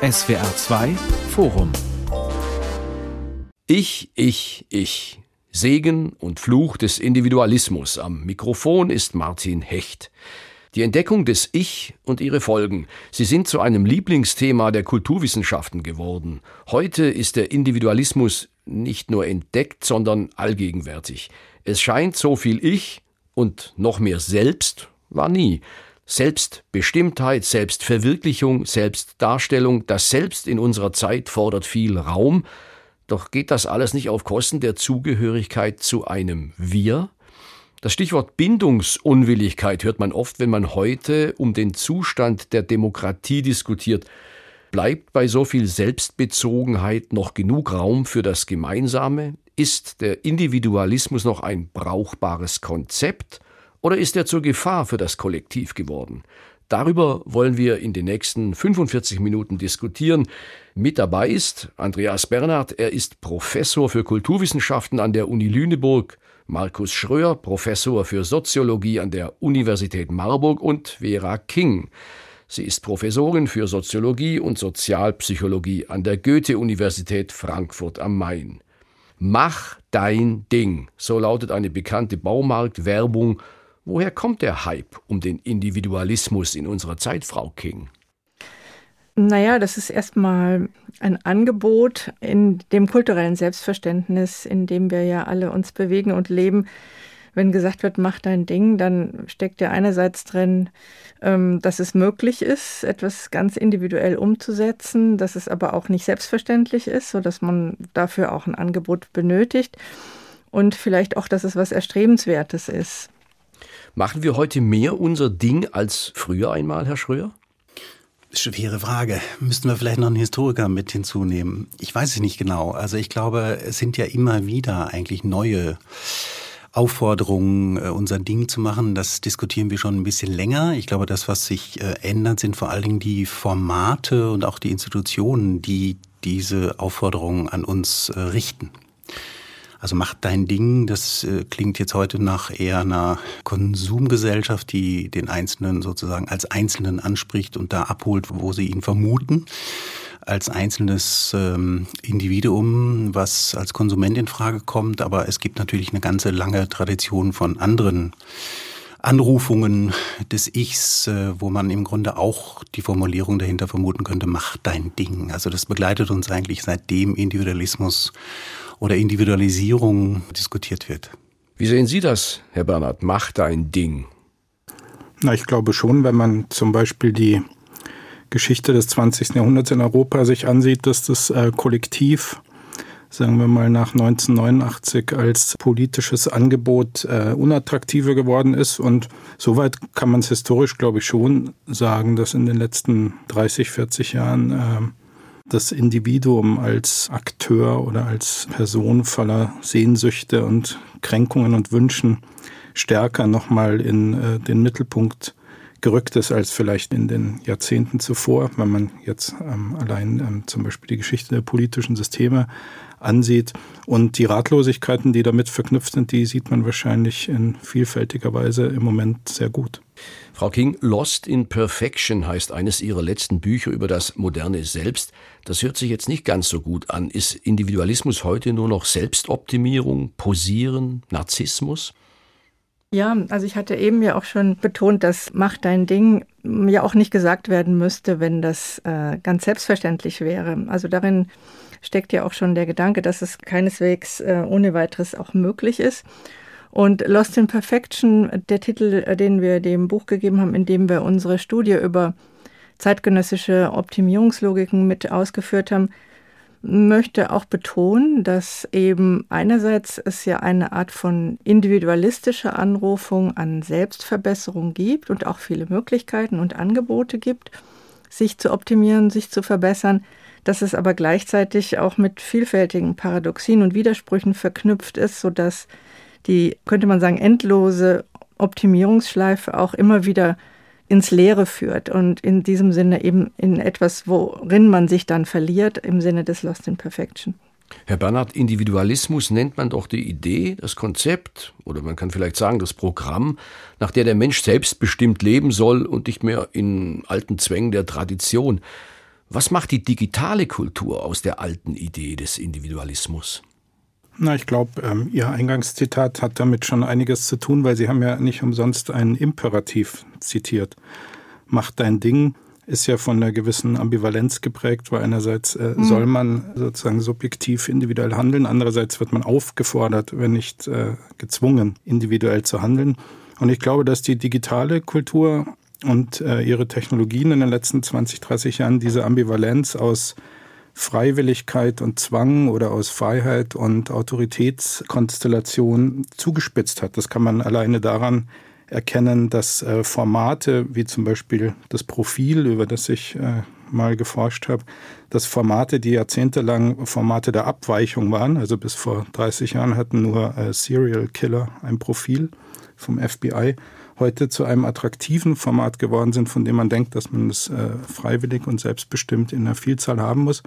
SWR 2 Forum Ich, ich, ich. Segen und Fluch des Individualismus. Am Mikrofon ist Martin Hecht. Die Entdeckung des Ich und ihre Folgen. Sie sind zu einem Lieblingsthema der Kulturwissenschaften geworden. Heute ist der Individualismus nicht nur entdeckt, sondern allgegenwärtig. Es scheint so viel Ich und noch mehr Selbst war nie. Selbstbestimmtheit, Selbstverwirklichung, Selbstdarstellung, das Selbst in unserer Zeit fordert viel Raum, doch geht das alles nicht auf Kosten der Zugehörigkeit zu einem Wir? Das Stichwort Bindungsunwilligkeit hört man oft, wenn man heute um den Zustand der Demokratie diskutiert. Bleibt bei so viel Selbstbezogenheit noch genug Raum für das Gemeinsame? Ist der Individualismus noch ein brauchbares Konzept oder ist er zur Gefahr für das Kollektiv geworden? Darüber wollen wir in den nächsten 45 Minuten diskutieren. Mit dabei ist Andreas Bernhard. Er ist Professor für Kulturwissenschaften an der Uni Lüneburg. Markus Schröer, Professor für Soziologie an der Universität Marburg und Vera King. Sie ist Professorin für Soziologie und Sozialpsychologie an der Goethe-Universität Frankfurt am Main. Mach dein Ding, so lautet eine bekannte Baumarktwerbung. Woher kommt der Hype um den Individualismus in unserer Zeit, Frau King? Naja, das ist erstmal ein Angebot in dem kulturellen Selbstverständnis, in dem wir ja alle uns bewegen und leben. Wenn gesagt wird, mach dein Ding, dann steckt ja einerseits drin, ähm, dass es möglich ist, etwas ganz individuell umzusetzen, dass es aber auch nicht selbstverständlich ist, sodass man dafür auch ein Angebot benötigt und vielleicht auch, dass es was Erstrebenswertes ist. Machen wir heute mehr unser Ding als früher einmal, Herr Schröer? Schwere Frage. Müssten wir vielleicht noch einen Historiker mit hinzunehmen? Ich weiß es nicht genau. Also ich glaube, es sind ja immer wieder eigentlich neue Aufforderungen, äh, unser Ding zu machen. Das diskutieren wir schon ein bisschen länger. Ich glaube, das, was sich äh, ändert, sind vor allen Dingen die Formate und auch die Institutionen, die diese Aufforderungen an uns äh, richten. Also mach dein Ding, das äh, klingt jetzt heute nach eher einer Konsumgesellschaft, die den Einzelnen sozusagen als Einzelnen anspricht und da abholt, wo sie ihn vermuten als einzelnes ähm, Individuum, was als Konsument in Frage kommt. Aber es gibt natürlich eine ganze lange Tradition von anderen Anrufungen des Ichs, äh, wo man im Grunde auch die Formulierung dahinter vermuten könnte, mach dein Ding. Also das begleitet uns eigentlich seitdem Individualismus oder Individualisierung diskutiert wird. Wie sehen Sie das, Herr Bernhard? Mach dein Ding. Na, ich glaube schon, wenn man zum Beispiel die Geschichte des 20. Jahrhunderts in Europa sich ansieht, dass das äh, Kollektiv, sagen wir mal nach 1989, als politisches Angebot äh, unattraktiver geworden ist. Und soweit kann man es historisch, glaube ich, schon sagen, dass in den letzten 30, 40 Jahren äh, das Individuum als Akteur oder als Person voller Sehnsüchte und Kränkungen und Wünschen stärker nochmal in äh, den Mittelpunkt gerückt ist als vielleicht in den Jahrzehnten zuvor, wenn man jetzt ähm, allein ähm, zum Beispiel die Geschichte der politischen Systeme ansieht. Und die Ratlosigkeiten, die damit verknüpft sind, die sieht man wahrscheinlich in vielfältiger Weise im Moment sehr gut. Frau King, Lost in Perfection heißt eines Ihrer letzten Bücher über das moderne Selbst. Das hört sich jetzt nicht ganz so gut an. Ist Individualismus heute nur noch Selbstoptimierung, Posieren, Narzissmus? Ja, also ich hatte eben ja auch schon betont, dass Mach dein Ding ja auch nicht gesagt werden müsste, wenn das äh, ganz selbstverständlich wäre. Also darin steckt ja auch schon der Gedanke, dass es keineswegs äh, ohne weiteres auch möglich ist. Und Lost in Perfection, der Titel, äh, den wir dem Buch gegeben haben, in dem wir unsere Studie über zeitgenössische Optimierungslogiken mit ausgeführt haben, möchte auch betonen, dass eben einerseits es ja eine Art von individualistischer Anrufung an Selbstverbesserung gibt und auch viele Möglichkeiten und Angebote gibt, sich zu optimieren, sich zu verbessern, dass es aber gleichzeitig auch mit vielfältigen Paradoxien und Widersprüchen verknüpft ist, sodass die, könnte man sagen, endlose Optimierungsschleife auch immer wieder ins Leere führt und in diesem Sinne eben in etwas, worin man sich dann verliert, im Sinne des Lost in Perfection. Herr Bernhard, Individualismus nennt man doch die Idee, das Konzept oder man kann vielleicht sagen das Programm, nach der der Mensch selbstbestimmt leben soll und nicht mehr in alten Zwängen der Tradition. Was macht die digitale Kultur aus der alten Idee des Individualismus? Na, ich glaube, ähm, Ihr Eingangszitat hat damit schon einiges zu tun, weil Sie haben ja nicht umsonst einen Imperativ zitiert. Mach dein Ding ist ja von einer gewissen Ambivalenz geprägt, weil einerseits äh, mhm. soll man sozusagen subjektiv individuell handeln, andererseits wird man aufgefordert, wenn nicht äh, gezwungen, individuell zu handeln. Und ich glaube, dass die digitale Kultur und äh, ihre Technologien in den letzten 20, 30 Jahren diese Ambivalenz aus Freiwilligkeit und Zwang oder aus Freiheit und Autoritätskonstellation zugespitzt hat. Das kann man alleine daran erkennen, dass äh, Formate wie zum Beispiel das Profil, über das ich äh, mal geforscht habe, dass Formate, die jahrzehntelang Formate der Abweichung waren, also bis vor 30 Jahren hatten nur äh, Serial Killer ein Profil vom FBI, heute zu einem attraktiven Format geworden sind, von dem man denkt, dass man es äh, freiwillig und selbstbestimmt in einer Vielzahl haben muss.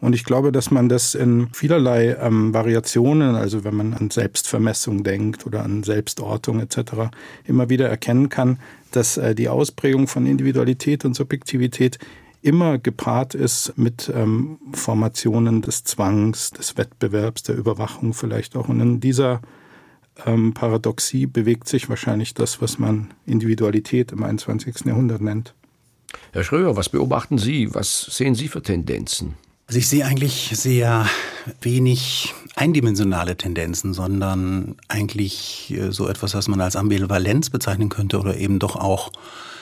Und ich glaube, dass man das in vielerlei ähm, Variationen, also wenn man an Selbstvermessung denkt oder an Selbstortung etc., immer wieder erkennen kann, dass äh, die Ausprägung von Individualität und Subjektivität immer gepaart ist mit ähm, Formationen des Zwangs, des Wettbewerbs, der Überwachung vielleicht auch. Und in dieser ähm, Paradoxie bewegt sich wahrscheinlich das, was man Individualität im 21. Jahrhundert nennt. Herr Schröer, was beobachten Sie? Was sehen Sie für Tendenzen? Also ich sehe eigentlich sehr wenig eindimensionale Tendenzen, sondern eigentlich äh, so etwas, was man als Ambivalenz bezeichnen könnte oder eben doch auch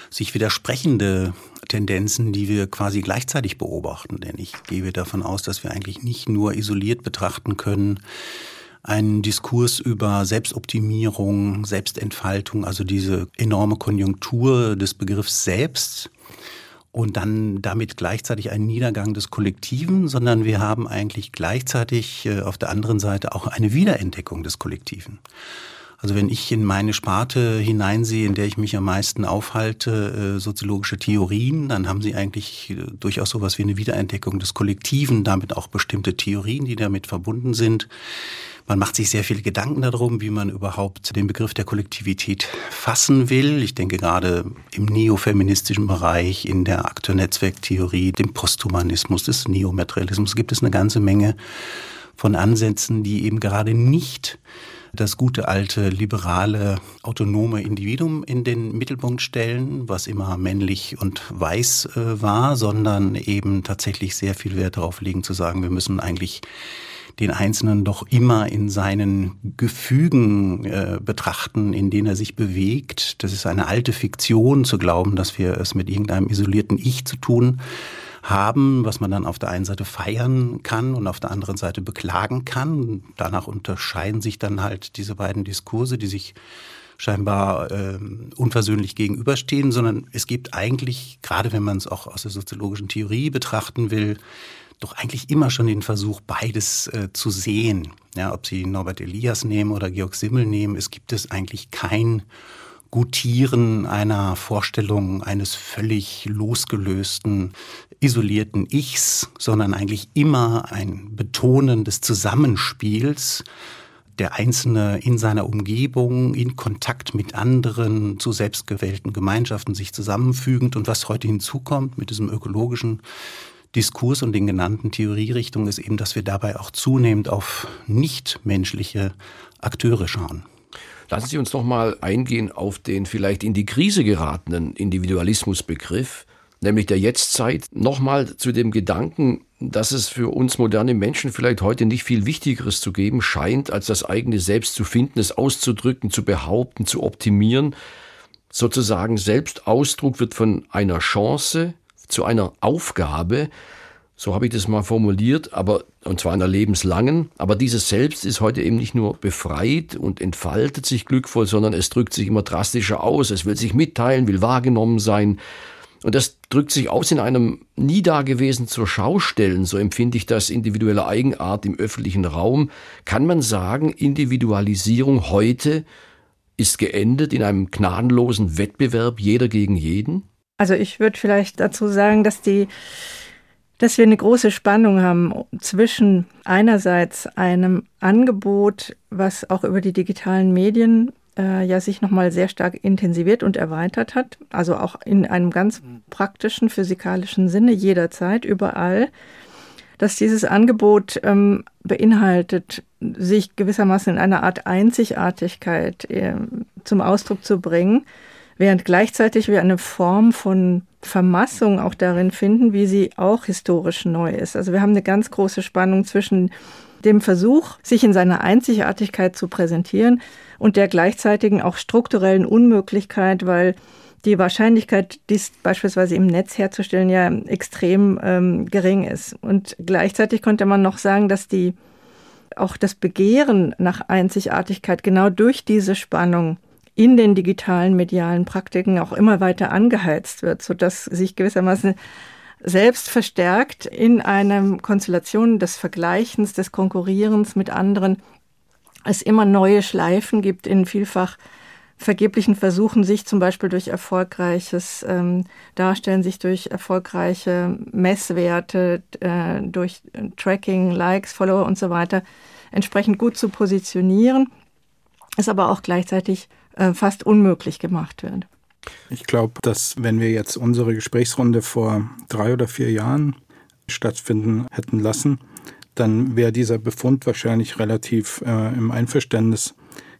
sich widersprechende Tendenzen, die wir quasi gleichzeitig beobachten. Denn ich gehe davon aus, dass wir eigentlich nicht nur isoliert betrachten können, einen Diskurs über Selbstoptimierung, Selbstentfaltung, also diese enorme Konjunktur des Begriffs selbst und dann damit gleichzeitig einen Niedergang des Kollektiven, sondern wir haben eigentlich gleichzeitig äh, auf der anderen Seite auch eine Wiederentdeckung des Kollektiven. Also wenn ich in meine Sparte hineinsehe, in der ich mich am meisten aufhalte, äh, soziologische Theorien, dann haben sie eigentlich äh, durchaus sowas wie eine Wiederentdeckung des Kollektiven, damit auch bestimmte Theorien, die damit verbunden sind. Man macht sich sehr viele Gedanken darum, wie man überhaupt den Begriff der Kollektivität fassen will. Ich denke gerade im neofeministischen Bereich, in der Akteur-Netzwerktheorie, dem Posthumanismus, des Neomaterialismus gibt es eine ganze Menge von Ansätzen, die eben gerade nicht das gute alte liberale autonome Individuum in den Mittelpunkt stellen, was immer männlich und weiß äh, war, sondern eben tatsächlich sehr viel Wert darauf legen zu sagen, wir müssen eigentlich den Einzelnen doch immer in seinen Gefügen äh, betrachten, in denen er sich bewegt. Das ist eine alte Fiktion zu glauben, dass wir es mit irgendeinem isolierten Ich zu tun haben, was man dann auf der einen Seite feiern kann und auf der anderen Seite beklagen kann. Danach unterscheiden sich dann halt diese beiden Diskurse, die sich scheinbar äh, unversöhnlich gegenüberstehen, sondern es gibt eigentlich, gerade wenn man es auch aus der soziologischen Theorie betrachten will, doch eigentlich immer schon den Versuch, beides äh, zu sehen. Ja, ob Sie Norbert Elias nehmen oder Georg Simmel nehmen, es gibt es eigentlich kein Gutieren einer Vorstellung eines völlig losgelösten, isolierten Ichs, sondern eigentlich immer ein Betonen des Zusammenspiels der Einzelne in seiner Umgebung, in Kontakt mit anderen, zu selbstgewählten Gemeinschaften sich zusammenfügend. Und was heute hinzukommt mit diesem ökologischen Diskurs und den genannten Theorierichtungen ist eben, dass wir dabei auch zunehmend auf nichtmenschliche Akteure schauen. Lassen Sie uns noch mal eingehen auf den vielleicht in die Krise geratenen Individualismusbegriff, nämlich der Jetztzeit. Nochmal zu dem Gedanken, dass es für uns moderne Menschen vielleicht heute nicht viel Wichtigeres zu geben scheint, als das eigene Selbst zu finden, es auszudrücken, zu behaupten, zu optimieren. Sozusagen Selbstausdruck wird von einer Chance zu einer Aufgabe, so habe ich das mal formuliert, aber und zwar einer lebenslangen, aber dieses Selbst ist heute eben nicht nur befreit und entfaltet sich glückvoll, sondern es drückt sich immer drastischer aus, es will sich mitteilen, will wahrgenommen sein. Und das drückt sich aus in einem nie dagewesen zur Schau stellen, so empfinde ich das individuelle Eigenart im öffentlichen Raum. Kann man sagen, Individualisierung heute ist geendet in einem gnadenlosen Wettbewerb jeder gegen jeden? Also ich würde vielleicht dazu sagen, dass die dass wir eine große Spannung haben zwischen einerseits einem Angebot, was auch über die digitalen Medien äh, ja sich nochmal sehr stark intensiviert und erweitert hat. Also auch in einem ganz praktischen physikalischen Sinne jederzeit, überall. Dass dieses Angebot ähm, beinhaltet, sich gewissermaßen in einer Art Einzigartigkeit äh, zum Ausdruck zu bringen, während gleichzeitig wir eine Form von Vermassung auch darin finden, wie sie auch historisch neu ist. Also wir haben eine ganz große Spannung zwischen dem Versuch, sich in seiner Einzigartigkeit zu präsentieren und der gleichzeitigen auch strukturellen Unmöglichkeit, weil die Wahrscheinlichkeit, dies beispielsweise im Netz herzustellen, ja extrem ähm, gering ist. Und gleichzeitig konnte man noch sagen, dass die auch das Begehren nach Einzigartigkeit genau durch diese Spannung in den digitalen medialen Praktiken auch immer weiter angeheizt wird, sodass sich gewissermaßen selbst verstärkt in einer Konstellation des Vergleichens, des Konkurrierens mit anderen es immer neue Schleifen gibt in vielfach vergeblichen Versuchen, sich zum Beispiel durch erfolgreiches ähm, Darstellen, sich durch erfolgreiche Messwerte, äh, durch Tracking, Likes, Follower und so weiter entsprechend gut zu positionieren, es aber auch gleichzeitig äh, fast unmöglich gemacht wird. Ich glaube, dass wenn wir jetzt unsere Gesprächsrunde vor drei oder vier Jahren stattfinden hätten lassen, dann wäre dieser Befund wahrscheinlich relativ äh, im Einverständnis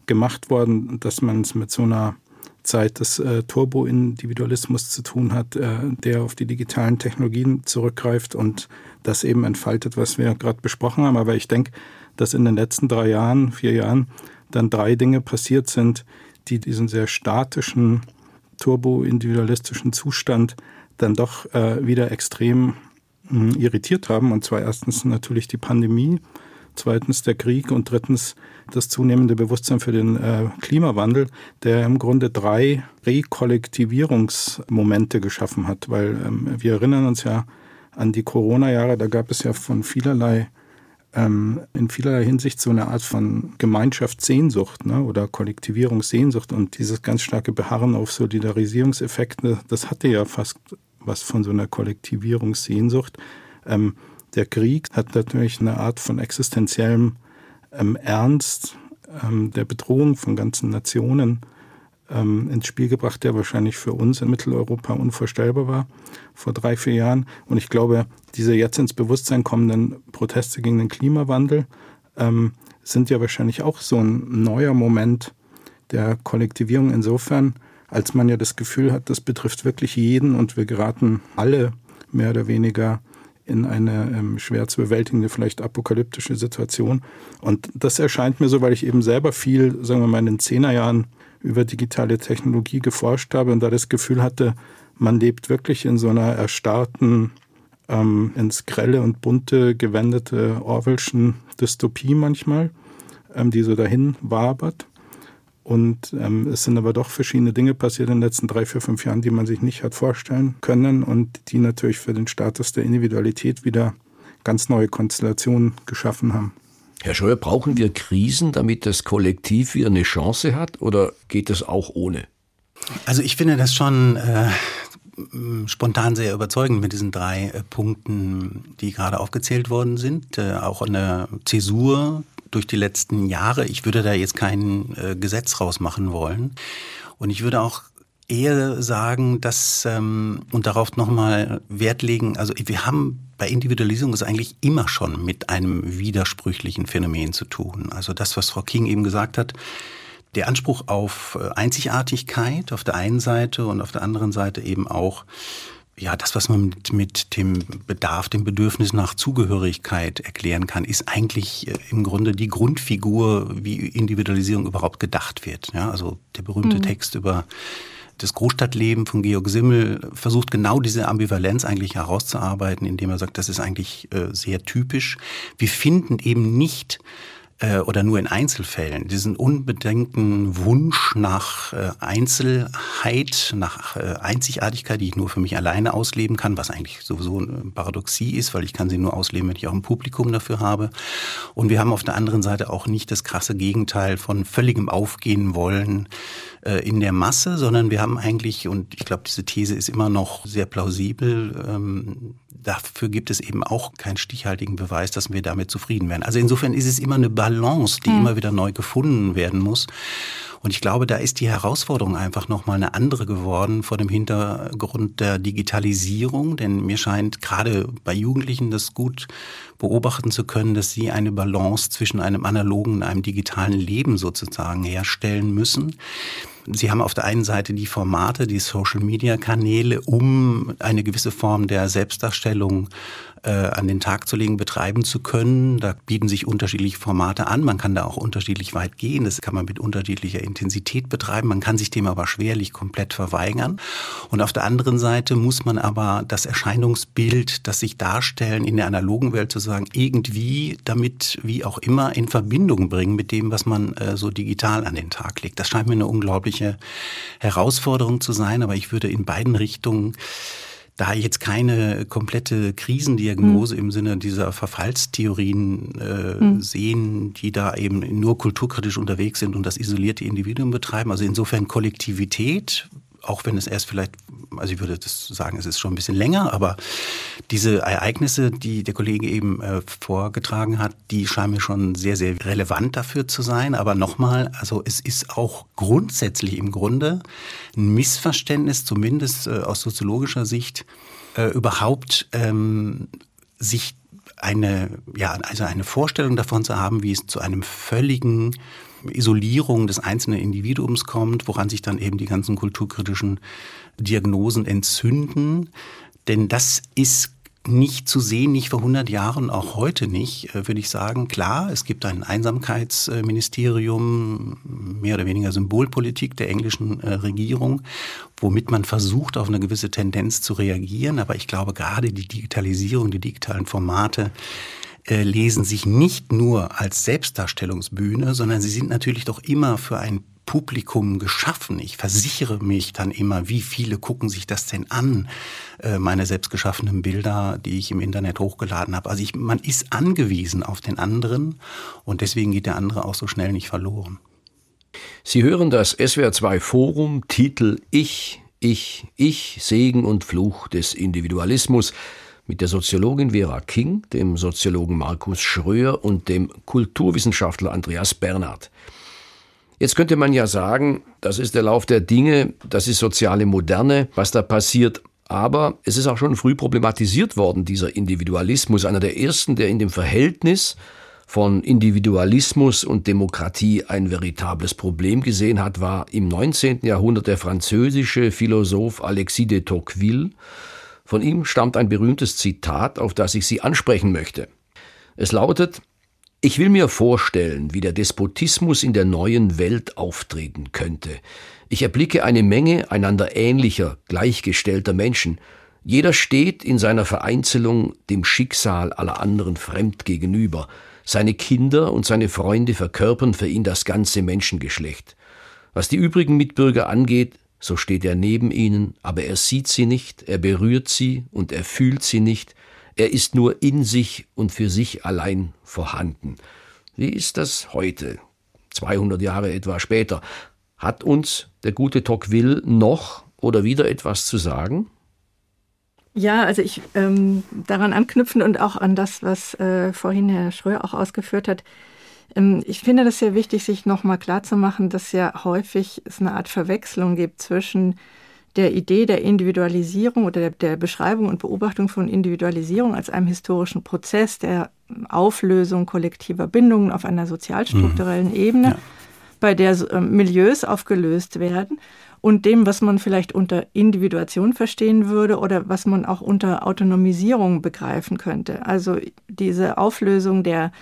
gemacht worden, dass man es mit so einer Zeit des äh, Turbo-Individualismus zu tun hat, äh, der auf die digitalen Technologien zurückgreift und das eben entfaltet, was wir gerade besprochen haben. Aber ich denke, dass in den letzten drei Jahren, vier Jahren dann drei Dinge passiert sind, die diesen sehr statischen, turbo-individualistischen Zustand dann doch äh, wieder extrem mh, hm, irritiert haben. Und zwar erstens natürlich die Pandemie, zweitens der Krieg und drittens das zunehmende Bewusstsein für den äh, Klimawandel, der im Grunde drei Rekollektivierungsmomente geschaffen hat. Weil ähm, wir erinnern uns ja an die Corona-Jahre, da gab es ja von vielerlei ähm, in vielerlei Hinsicht so eine Art von Gemeinschaftssehnsucht ne, oder Kollektivierungssehnsucht und dieses ganz starke Beharren auf Solidarisierungseffekte, das hatte ja fast was von so einer Kollektivierungssehnsucht. Ähm, der Krieg hat natürlich eine Art von existenziellem ähm, Ernst ähm, der Bedrohung von ganzen Nationen ähm, ins Spiel gebracht, der wahrscheinlich für uns in Mitteleuropa unvorstellbar war vor drei, vier Jahren. Und ich glaube, diese jetzt ins Bewusstsein kommenden Proteste gegen den Klimawandel ähm, sind ja wahrscheinlich auch so ein neuer Moment der Kollektivierung insofern, als man ja das Gefühl hat, das betrifft wirklich jeden und wir geraten alle mehr oder weniger in eine ähm, schwer zu bewältigende, vielleicht apokalyptische Situation. Und das erscheint mir so, weil ich eben selber viel, sagen wir mal, in den Zehnerjahren über digitale Technologie geforscht habe und da das Gefühl hatte, man lebt wirklich in so einer erstarrten, ähm, ins Grelle und Bunte gewendete Orwellschen Dystopie manchmal, ähm, die so dahin wabert. Und ähm, es sind aber doch verschiedene Dinge passiert in den letzten drei, vier, fünf Jahren, die man sich nicht hat vorstellen können und die natürlich für den Status der Individualität wieder ganz neue Konstellationen geschaffen haben. Herr Scheuer, brauchen wir Krisen, damit das Kollektiv wieder eine Chance hat oder geht das auch ohne? Also ich finde das schon äh, spontan sehr überzeugend mit diesen drei äh, Punkten, die gerade aufgezählt worden sind. Äh, auch eine Zäsur durch die letzten Jahre. Ich würde da jetzt kein äh, Gesetz rausmachen wollen. Und ich würde auch eher sagen, dass ähm, und darauf nochmal Wert legen, also wir haben bei Individualisierung ist eigentlich immer schon mit einem widersprüchlichen Phänomen zu tun. Also das, was Frau King eben gesagt hat, der Anspruch auf äh, Einzigartigkeit auf der einen Seite und auf der anderen Seite eben auch ja, das, was man mit, mit dem Bedarf, dem Bedürfnis nach Zugehörigkeit erklären kann, ist eigentlich äh, im Grunde die Grundfigur, wie Individualisierung überhaupt gedacht wird. Ja, also der berühmte mhm. Text über das Großstadtleben von Georg Simmel versucht genau diese Ambivalenz eigentlich herauszuarbeiten, indem er sagt, das ist eigentlich äh, sehr typisch. Wir finden eben nicht äh, oder nur in Einzelfällen diesen unbedenkten Wunsch nach äh, Einzelheit, nach äh, Einzigartigkeit, die ich nur für mich alleine ausleben kann, was eigentlich sowieso eine Paradoxie ist, weil ich kann sie nur ausleben, wenn ich auch ein Publikum dafür habe. Und wir haben auf der anderen Seite auch nicht das krasse Gegenteil von völligem Aufgehen wollen in der Masse, sondern wir haben eigentlich, und ich glaube, diese These ist immer noch sehr plausibel, ähm, dafür gibt es eben auch keinen stichhaltigen Beweis, dass wir damit zufrieden werden. Also insofern ist es immer eine Balance, die mhm. immer wieder neu gefunden werden muss. Und ich glaube, da ist die Herausforderung einfach nochmal eine andere geworden vor dem Hintergrund der Digitalisierung. Denn mir scheint gerade bei Jugendlichen das gut beobachten zu können, dass sie eine Balance zwischen einem analogen und einem digitalen Leben sozusagen herstellen müssen. Sie haben auf der einen Seite die Formate, die Social-Media-Kanäle, um eine gewisse Form der Selbstdarstellung äh, an den Tag zu legen, betreiben zu können. Da bieten sich unterschiedliche Formate an. Man kann da auch unterschiedlich weit gehen. Das kann man mit unterschiedlicher Intensität betreiben. Man kann sich dem aber schwerlich komplett verweigern. Und auf der anderen Seite muss man aber das Erscheinungsbild, das sich darstellen in der analogen Welt sozusagen irgendwie damit, wie auch immer, in Verbindung bringen mit dem, was man äh, so digital an den Tag legt. Das scheint mir eine unglaubliche Herausforderung zu sein, aber ich würde in beiden Richtungen da jetzt keine komplette Krisendiagnose mhm. im Sinne dieser Verfallstheorien äh, mhm. sehen, die da eben nur kulturkritisch unterwegs sind und das isolierte Individuum betreiben. Also insofern Kollektivität, auch wenn es erst vielleicht, also ich würde das sagen, es ist schon ein bisschen länger, aber diese Ereignisse, die der Kollege eben äh, vorgetragen hat, die scheinen mir schon sehr, sehr relevant dafür zu sein. Aber nochmal, also es ist auch grundsätzlich im Grunde ein Missverständnis, zumindest äh, aus soziologischer Sicht, äh, überhaupt ähm, sich eine, ja, also eine Vorstellung davon zu haben, wie es zu einem völligen Isolierung des einzelnen Individuums kommt, woran sich dann eben die ganzen kulturkritischen Diagnosen entzünden. Denn das ist nicht zu sehen, nicht vor 100 Jahren, auch heute nicht, äh, würde ich sagen. Klar, es gibt ein Einsamkeitsministerium, mehr oder weniger Symbolpolitik der englischen äh, Regierung, womit man versucht, auf eine gewisse Tendenz zu reagieren. Aber ich glaube, gerade die Digitalisierung, die digitalen Formate, äh, lesen sich nicht nur als Selbstdarstellungsbühne, sondern sie sind natürlich doch immer für ein Publikum geschaffen. Ich versichere mich dann immer, wie viele gucken sich das denn an, äh, meine selbstgeschaffenen Bilder, die ich im Internet hochgeladen habe. Also ich, man ist angewiesen auf den anderen und deswegen geht der andere auch so schnell nicht verloren. Sie hören das SWR2 Forum, Titel Ich, Ich, Ich, Segen und Fluch des Individualismus mit der Soziologin Vera King, dem Soziologen Markus Schröer und dem Kulturwissenschaftler Andreas Bernhard. Jetzt könnte man ja sagen, das ist der Lauf der Dinge, das ist soziale Moderne, was da passiert. Aber es ist auch schon früh problematisiert worden, dieser Individualismus. Einer der ersten, der in dem Verhältnis von Individualismus und Demokratie ein veritables Problem gesehen hat, war im 19. Jahrhundert der französische Philosoph Alexis de Tocqueville, von ihm stammt ein berühmtes Zitat, auf das ich Sie ansprechen möchte. Es lautet Ich will mir vorstellen, wie der Despotismus in der neuen Welt auftreten könnte. Ich erblicke eine Menge einander ähnlicher, gleichgestellter Menschen. Jeder steht in seiner Vereinzelung dem Schicksal aller anderen fremd gegenüber. Seine Kinder und seine Freunde verkörpern für ihn das ganze Menschengeschlecht. Was die übrigen Mitbürger angeht, so steht er neben ihnen, aber er sieht sie nicht, er berührt sie und er fühlt sie nicht, er ist nur in sich und für sich allein vorhanden. Wie ist das heute, 200 Jahre etwa später? Hat uns der gute Tocqueville noch oder wieder etwas zu sagen? Ja, also ich ähm, daran anknüpfen und auch an das, was äh, vorhin Herr Schröer auch ausgeführt hat, ich finde das sehr wichtig, sich nochmal klarzumachen, dass ja häufig es eine Art Verwechslung gibt zwischen der Idee der Individualisierung oder der, der, Beschreibung und Beobachtung von Individualisierung als einem historischen Prozess der Auflösung kollektiver Bindungen auf einer sozialstrukturellen mhm. Ebene, ja. bei der äh, Milieus aufgelöst werden und dem, was man vielleicht unter Individuation verstehen würde oder was man auch unter Autonomisierung begreifen könnte. Also diese Auflösung der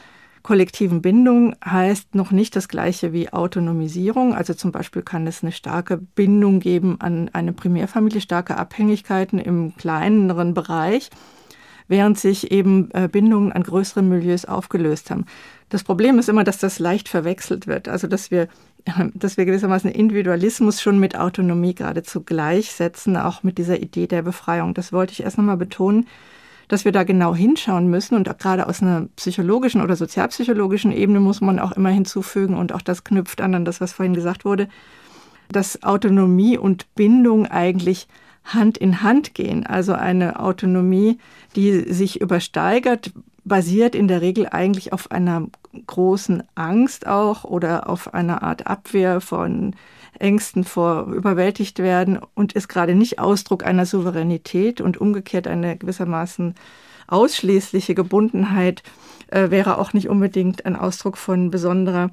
kollektiven Bindung heißt noch nicht das gleiche wie Autonomisierung. Also zum Beispiel kann es eine starke Bindung geben an eine Primärfamilie, starke Abhängigkeiten im kleineren Bereich, während sich eben äh, Bindungen an größeren Milieus aufgelöst haben. Das Problem ist immer, dass das leicht verwechselt wird. Also dass wir dass wir gewissermaßen Individualismus schon mit Autonomie geradezu gleichsetzen, auch mit dieser Idee der Befreiung. Das wollte ich erst nochmal betonen dass wir da genau hinschauen müssen. Und gerade aus einer psychologischen oder sozialpsychologischen Ebene muss man auch immer hinzufügen, und auch das knüpft an an das, was vorhin gesagt wurde, dass Autonomie und Bindung eigentlich Hand in Hand gehen. Also eine Autonomie, die sich übersteigert, basiert in der Regel eigentlich auf einer großen Angst auch oder auf einer Art Abwehr von Ängsten vor überwältigt werden und ist gerade nicht Ausdruck einer Souveränität und umgekehrt eine gewissermaßen ausschließliche Gebundenheit äh, wäre auch nicht unbedingt ein Ausdruck von besonderer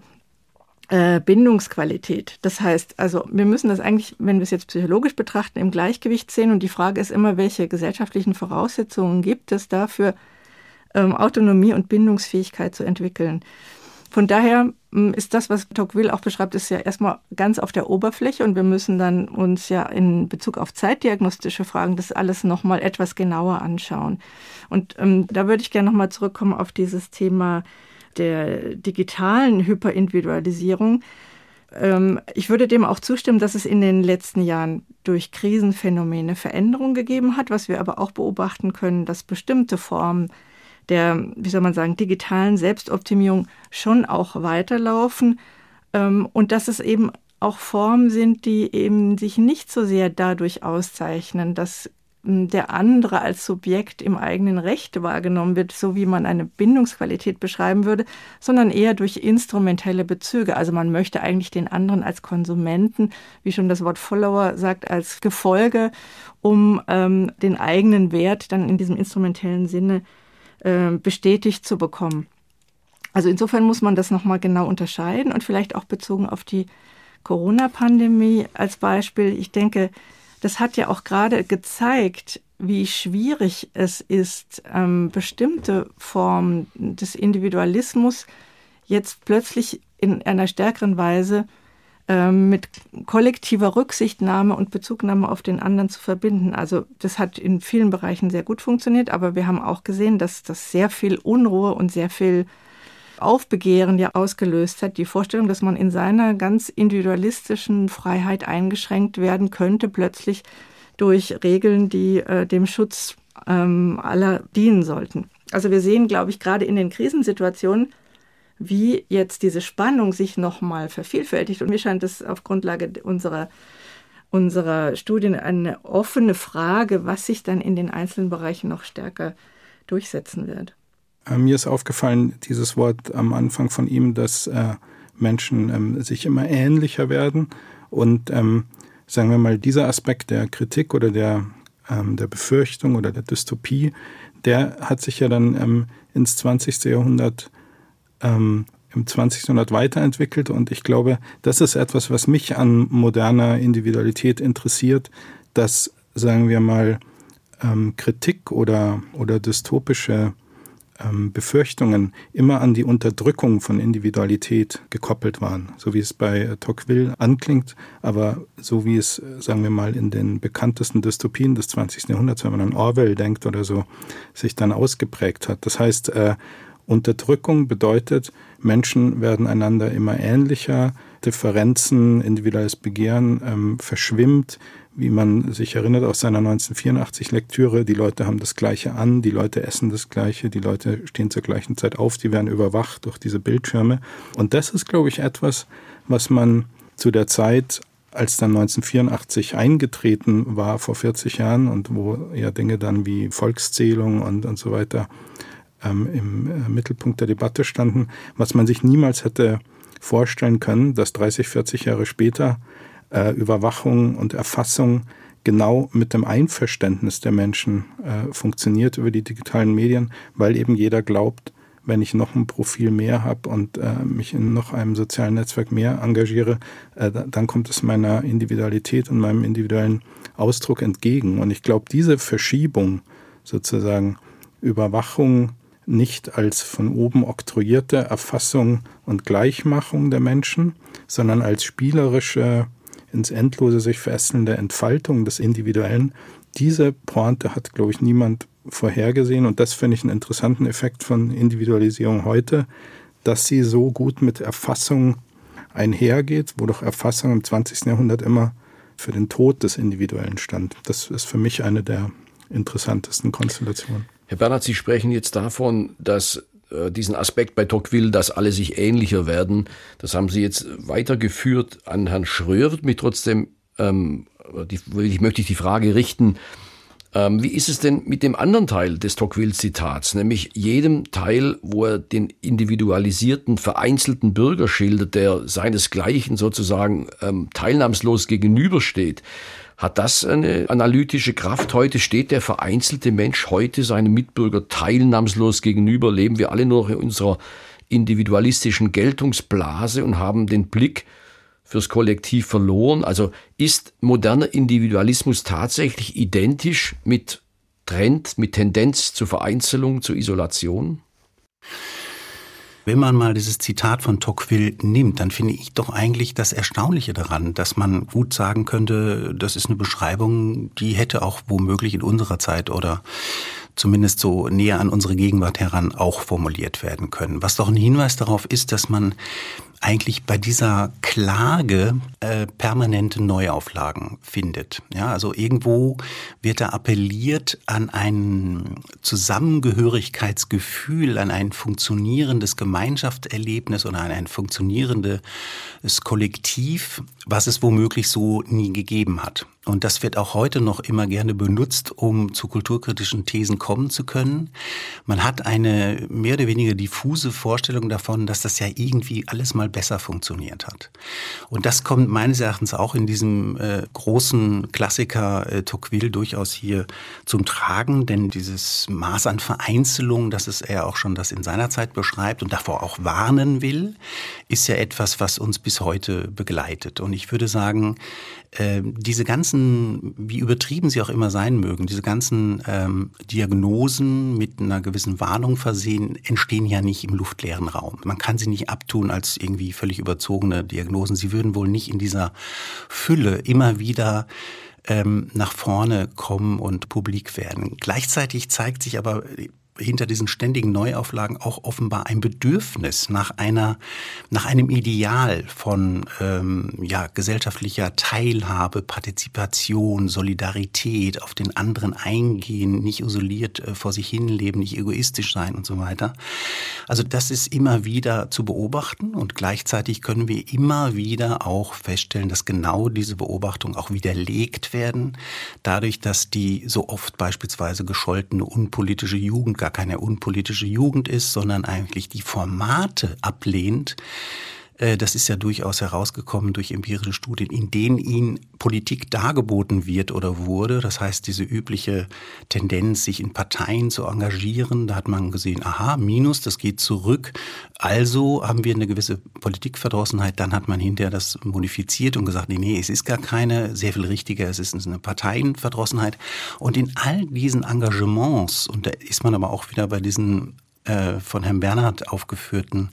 äh, Bindungsqualität. Das heißt, also wir müssen das eigentlich, wenn wir es jetzt psychologisch betrachten, im Gleichgewicht sehen. Und die Frage ist immer, welche gesellschaftlichen Voraussetzungen gibt es dafür, ähm, Autonomie und Bindungsfähigkeit zu entwickeln. Von daher ist das, was Tocqueville auch beschreibt, ist ja erstmal ganz auf der Oberfläche und wir müssen dann uns ja in Bezug auf zeitdiagnostische Fragen das alles nochmal etwas genauer anschauen. Und ähm, da würde ich gerne nochmal zurückkommen auf dieses Thema der digitalen Hyperindividualisierung. Ähm, ich würde dem auch zustimmen, dass es in den letzten Jahren durch Krisenphänomene Veränderungen gegeben hat, was wir aber auch beobachten können, dass bestimmte Formen der, wie soll man sagen, digitalen Selbstoptimierung schon auch weiterlaufen ähm, und dass es eben auch Formen sind, die eben sich nicht so sehr dadurch auszeichnen, dass der andere als Subjekt im eigenen Recht wahrgenommen wird, so wie man eine Bindungsqualität beschreiben würde, sondern eher durch instrumentelle Bezüge. Also man möchte eigentlich den anderen als Konsumenten, wie schon das Wort Follower sagt, als Gefolge, um ähm, den eigenen Wert dann in diesem instrumentellen Sinne äh, bestätigt zu bekommen. Also insofern muss man das nochmal genau unterscheiden und vielleicht auch bezogen auf die Corona-Pandemie als Beispiel. Ich denke, das hat ja auch gerade gezeigt, wie schwierig es ist, ähm, bestimmte Formen des Individualismus jetzt plötzlich in einer stärkeren Weise ähm, mit kollektiver Rücksichtnahme und Bezugnahme auf den anderen zu verbinden. Also das hat in vielen Bereichen sehr gut funktioniert, aber wir haben auch gesehen, dass das sehr viel Unruhe und sehr viel Aufbegehren ja ausgelöst hat. Die Vorstellung, dass man in seiner ganz individualistischen Freiheit eingeschränkt werden könnte, plötzlich durch Regeln, die äh, dem Schutz ähm, aller dienen sollten. Also wir sehen, glaube ich, gerade in den Krisensituationen, wie jetzt diese Spannung sich nochmal vervielfältigt. Und mir scheint es auf Grundlage unserer, unserer Studien eine offene Frage, was sich dann in den einzelnen Bereichen noch stärker durchsetzen wird. Äh, mir ist aufgefallen, dieses Wort am Anfang von ihm, dass äh, Menschen ähm, sich immer ähnlicher werden. Und ähm, sagen wir mal, dieser Aspekt der Kritik oder der, ähm, der Befürchtung oder der Dystopie, der hat sich ja dann ähm, ins 20. Jahrhundert ähm, im 20. Jahrhundert weiterentwickelt. Und ich glaube, das ist etwas, was mich an moderner Individualität interessiert, dass, sagen wir mal, ähm, Kritik oder, oder dystopische ähm, Befürchtungen immer an die Unterdrückung von Individualität gekoppelt waren, so wie es bei Tocqueville anklingt, aber so wie es, sagen wir mal, in den bekanntesten Dystopien des 20. Jahrhunderts, wenn man an Orwell denkt oder so, sich dann ausgeprägt hat. Das heißt, äh, Unterdrückung bedeutet, Menschen werden einander immer ähnlicher, Differenzen, individuelles Begehren ähm, verschwimmt, wie man sich erinnert aus seiner 1984 Lektüre, die Leute haben das Gleiche an, die Leute essen das Gleiche, die Leute stehen zur gleichen Zeit auf, die werden überwacht durch diese Bildschirme. Und das ist, glaube ich, etwas, was man zu der Zeit als dann 1984 eingetreten war, vor 40 Jahren, und wo ja Dinge dann wie Volkszählung und, und so weiter ähm, im äh, Mittelpunkt der Debatte standen, was man sich niemals hätte vorstellen können, dass 30, 40 Jahre später äh, Überwachung und Erfassung genau mit dem Einverständnis der Menschen äh, funktioniert über die digitalen Medien, weil eben jeder glaubt, wenn ich noch ein Profil mehr habe und äh, mich in noch einem sozialen Netzwerk mehr engagiere, äh, dann kommt es meiner Individualität und meinem individuellen Ausdruck entgegen. Und ich glaube, diese Verschiebung sozusagen Überwachung nicht als von oben oktroyierte Erfassung und Gleichmachung der Menschen, sondern als spielerische ins Endlose sich fesselnde Entfaltung des Individuellen, diese Pointe hat, glaube ich, niemand vorhergesehen. Und das finde ich einen interessanten Effekt von Individualisierung heute, dass sie so gut mit Erfassung einhergeht, wo doch Erfassung im 20. Jahrhundert immer für den Tod des Individuellen stand. Das ist für mich eine der interessantesten Konstellationen. Herr Bernhard, Sie sprechen jetzt davon, dass äh, diesen Aspekt bei Tocqueville, dass alle sich ähnlicher werden. Das haben Sie jetzt weitergeführt an Herrn Schröer, wird mich trotzdem ähm, die, ich möchte ich die Frage richten, ähm, wie ist es denn mit dem anderen Teil des Tocqueville-Zitats, nämlich jedem Teil, wo er den individualisierten, vereinzelten Bürger schildert, der seinesgleichen sozusagen ähm, teilnahmslos gegenübersteht? Hat das eine analytische Kraft? Heute steht der vereinzelte Mensch heute seinem Mitbürger teilnahmslos gegenüber. Leben wir alle nur noch in unserer individualistischen Geltungsblase und haben den Blick fürs Kollektiv verloren. Also ist moderner Individualismus tatsächlich identisch mit Trend, mit Tendenz zur Vereinzelung, zur Isolation? Wenn man mal dieses Zitat von Tocqueville nimmt, dann finde ich doch eigentlich das Erstaunliche daran, dass man gut sagen könnte, das ist eine Beschreibung, die hätte auch womöglich in unserer Zeit oder zumindest so näher an unsere Gegenwart heran auch formuliert werden können. Was doch ein Hinweis darauf ist, dass man eigentlich bei dieser Klage äh, permanente Neuauflagen findet. Ja, also irgendwo wird da appelliert an ein Zusammengehörigkeitsgefühl, an ein funktionierendes Gemeinschaftserlebnis oder an ein funktionierendes Kollektiv, was es womöglich so nie gegeben hat. Und das wird auch heute noch immer gerne benutzt, um zu kulturkritischen Thesen kommen zu können. Man hat eine mehr oder weniger diffuse Vorstellung davon, dass das ja irgendwie alles mal besser funktioniert hat. Und das kommt meines Erachtens auch in diesem äh, großen Klassiker äh, Tocqueville durchaus hier zum Tragen, denn dieses Maß an Vereinzelung, das ist er auch schon das in seiner Zeit beschreibt und davor auch warnen will, ist ja etwas, was uns bis heute begleitet. Und ich würde sagen, äh, diese ganzen, wie übertrieben sie auch immer sein mögen, diese ganzen ähm, Diagnosen mit einer gewissen Warnung versehen, entstehen ja nicht im luftleeren Raum. Man kann sie nicht abtun als irgendwie völlig überzogene Diagnosen. Sie würden wohl nicht in dieser Fülle immer wieder ähm, nach vorne kommen und publik werden. Gleichzeitig zeigt sich aber hinter diesen ständigen Neuauflagen auch offenbar ein Bedürfnis nach einer, nach einem Ideal von ähm, ja, gesellschaftlicher Teilhabe, Partizipation, Solidarität, auf den anderen eingehen, nicht isoliert äh, vor sich hin leben, nicht egoistisch sein und so weiter. Also das ist immer wieder zu beobachten und gleichzeitig können wir immer wieder auch feststellen, dass genau diese Beobachtung auch widerlegt werden, dadurch, dass die so oft beispielsweise gescholtene unpolitische Jugend gar keine unpolitische Jugend ist, sondern eigentlich die Formate ablehnt, das ist ja durchaus herausgekommen durch empirische Studien, in denen ihnen Politik dargeboten wird oder wurde. Das heißt, diese übliche Tendenz, sich in Parteien zu engagieren, da hat man gesehen, aha, Minus, das geht zurück. Also haben wir eine gewisse Politikverdrossenheit. Dann hat man hinterher das modifiziert und gesagt, nee, nee, es ist gar keine, sehr viel richtiger, es ist eine Parteienverdrossenheit. Und in all diesen Engagements, und da ist man aber auch wieder bei diesen äh, von Herrn Bernhard aufgeführten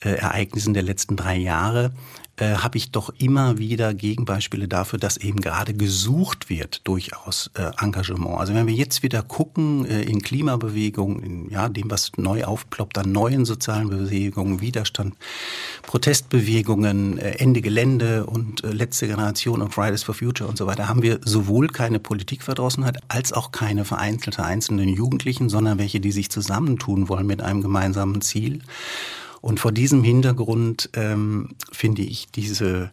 äh, Ereignissen der letzten drei Jahre äh, habe ich doch immer wieder Gegenbeispiele dafür, dass eben gerade gesucht wird, durchaus äh, Engagement. Also wenn wir jetzt wieder gucken äh, in Klimabewegungen, in ja, dem, was neu aufploppt, an neuen sozialen Bewegungen, Widerstand, Protestbewegungen, äh, Ende Gelände und äh, letzte Generation und Fridays for Future und so weiter, haben wir sowohl keine Politikverdrossenheit als auch keine vereinzelte einzelnen Jugendlichen, sondern welche, die sich zusammentun wollen mit einem gemeinsamen Ziel. Und vor diesem Hintergrund ähm, finde ich diese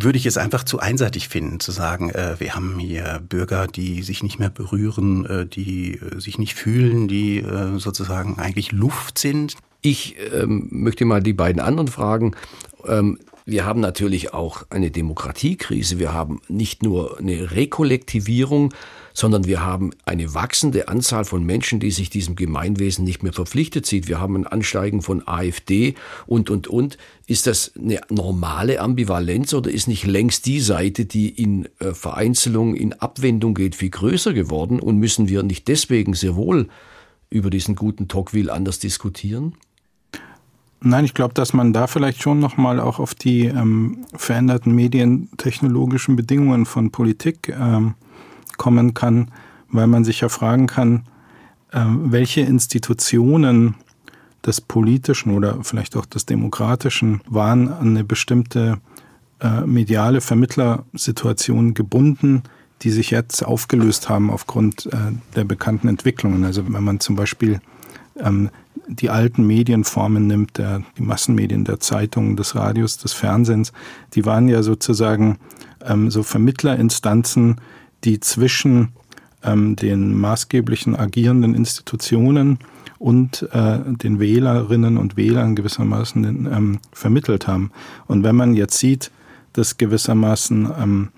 würde ich es einfach zu einseitig finden, zu sagen, äh, wir haben hier Bürger, die sich nicht mehr berühren, äh, die äh, sich nicht fühlen, die äh, sozusagen eigentlich Luft sind. Ich ähm, möchte mal die beiden anderen fragen. Ähm, wir haben natürlich auch eine Demokratiekrise. Wir haben nicht nur eine Rekollektivierung, sondern wir haben eine wachsende Anzahl von Menschen, die sich diesem Gemeinwesen nicht mehr verpflichtet sieht. Wir haben ein Ansteigen von AfD und, und, und. Ist das eine normale Ambivalenz oder ist nicht längst die Seite, die in äh, Vereinzelung, in Abwendung geht, viel größer geworden und müssen wir nicht deswegen sehr wohl über diesen guten Tocqueville anders diskutieren? Nein, ich glaube, dass man da vielleicht schon nochmal auch auf die ähm, veränderten medientechnologischen Bedingungen von Politik ähm, kommen kann, weil man sich ja fragen kann, ähm, welche Institutionen des politischen oder vielleicht auch des demokratischen waren an eine bestimmte äh, mediale Vermittlersituation gebunden, die sich jetzt aufgelöst haben aufgrund äh, der bekannten Entwicklungen. Also wenn man zum Beispiel ähm, die alten Medienformen nimmt, der, die Massenmedien der Zeitungen, des Radios, des Fernsehens, die waren ja sozusagen ähm, so Vermittlerinstanzen, die zwischen ähm, den maßgeblichen agierenden Institutionen und äh, den Wählerinnen und Wählern gewissermaßen ähm, vermittelt haben. Und wenn man jetzt sieht, dass gewissermaßen ähm,